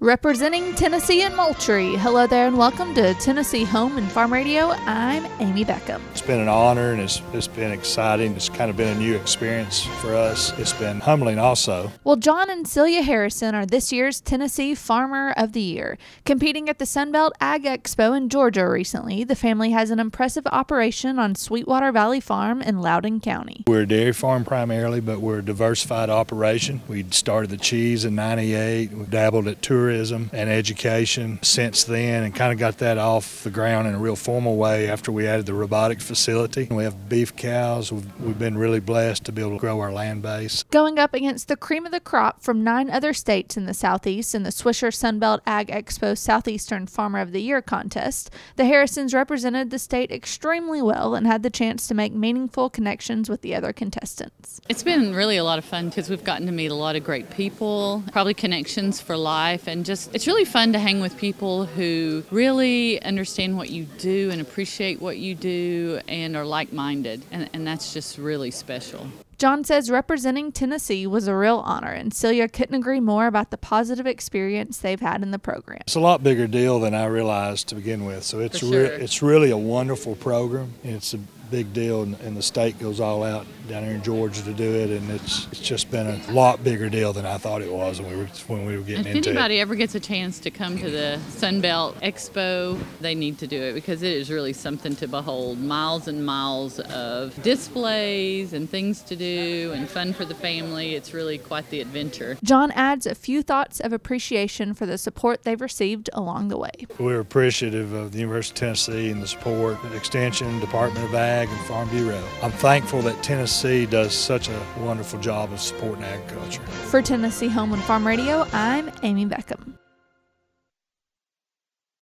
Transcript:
Representing Tennessee and Moultrie. Hello there and welcome to Tennessee Home and Farm Radio. I'm Amy Beckham. It's been an honor and it's, it's been exciting. It's kind of been a new experience for us. It's been humbling also. Well, John and Celia Harrison are this year's Tennessee Farmer of the Year. Competing at the Sunbelt Ag Expo in Georgia recently, the family has an impressive operation on Sweetwater Valley Farm in Loudon County. We're a dairy farm primarily, but we're a diversified operation. We started the cheese in 98. We dabbled at tourism tourism and education since then and kind of got that off the ground in a real formal way after we added the robotic facility. We have beef cows. We've, we've been really blessed to be able to grow our land base. Going up against the cream of the crop from nine other states in the Southeast in the Swisher Sunbelt Ag Expo Southeastern Farmer of the Year contest, the Harrisons represented the state extremely well and had the chance to make meaningful connections with the other contestants. It's been really a lot of fun because we've gotten to meet a lot of great people, probably connections for life, and and just it's really fun to hang with people who really understand what you do and appreciate what you do and are like minded. And, and that's just really special. John says representing Tennessee was a real honor, and Celia couldn't agree more about the positive experience they've had in the program. It's a lot bigger deal than I realized to begin with. So it's sure. re- it's really a wonderful program. It's a big deal, and, and, the state goes all out down here in Georgia to do it, and it's it's just been a lot bigger deal than I thought it was when we were when we were getting if into it. If anybody ever gets a chance to come to the Sunbelt Expo, they need to do it because it is really something to behold. Miles and miles of displays and things to do and fun for the family. It's really quite the adventure. John adds a few thoughts of appreciation for the support they've received along the way. We're appreciative of the University of Tennessee and the support, the Extension, Department of Ag Ag and Farm Bureau. I'm thankful that Tennessee does such a wonderful job of supporting agriculture. For Tennessee Home and Farm Radio, I'm Amy Beckham.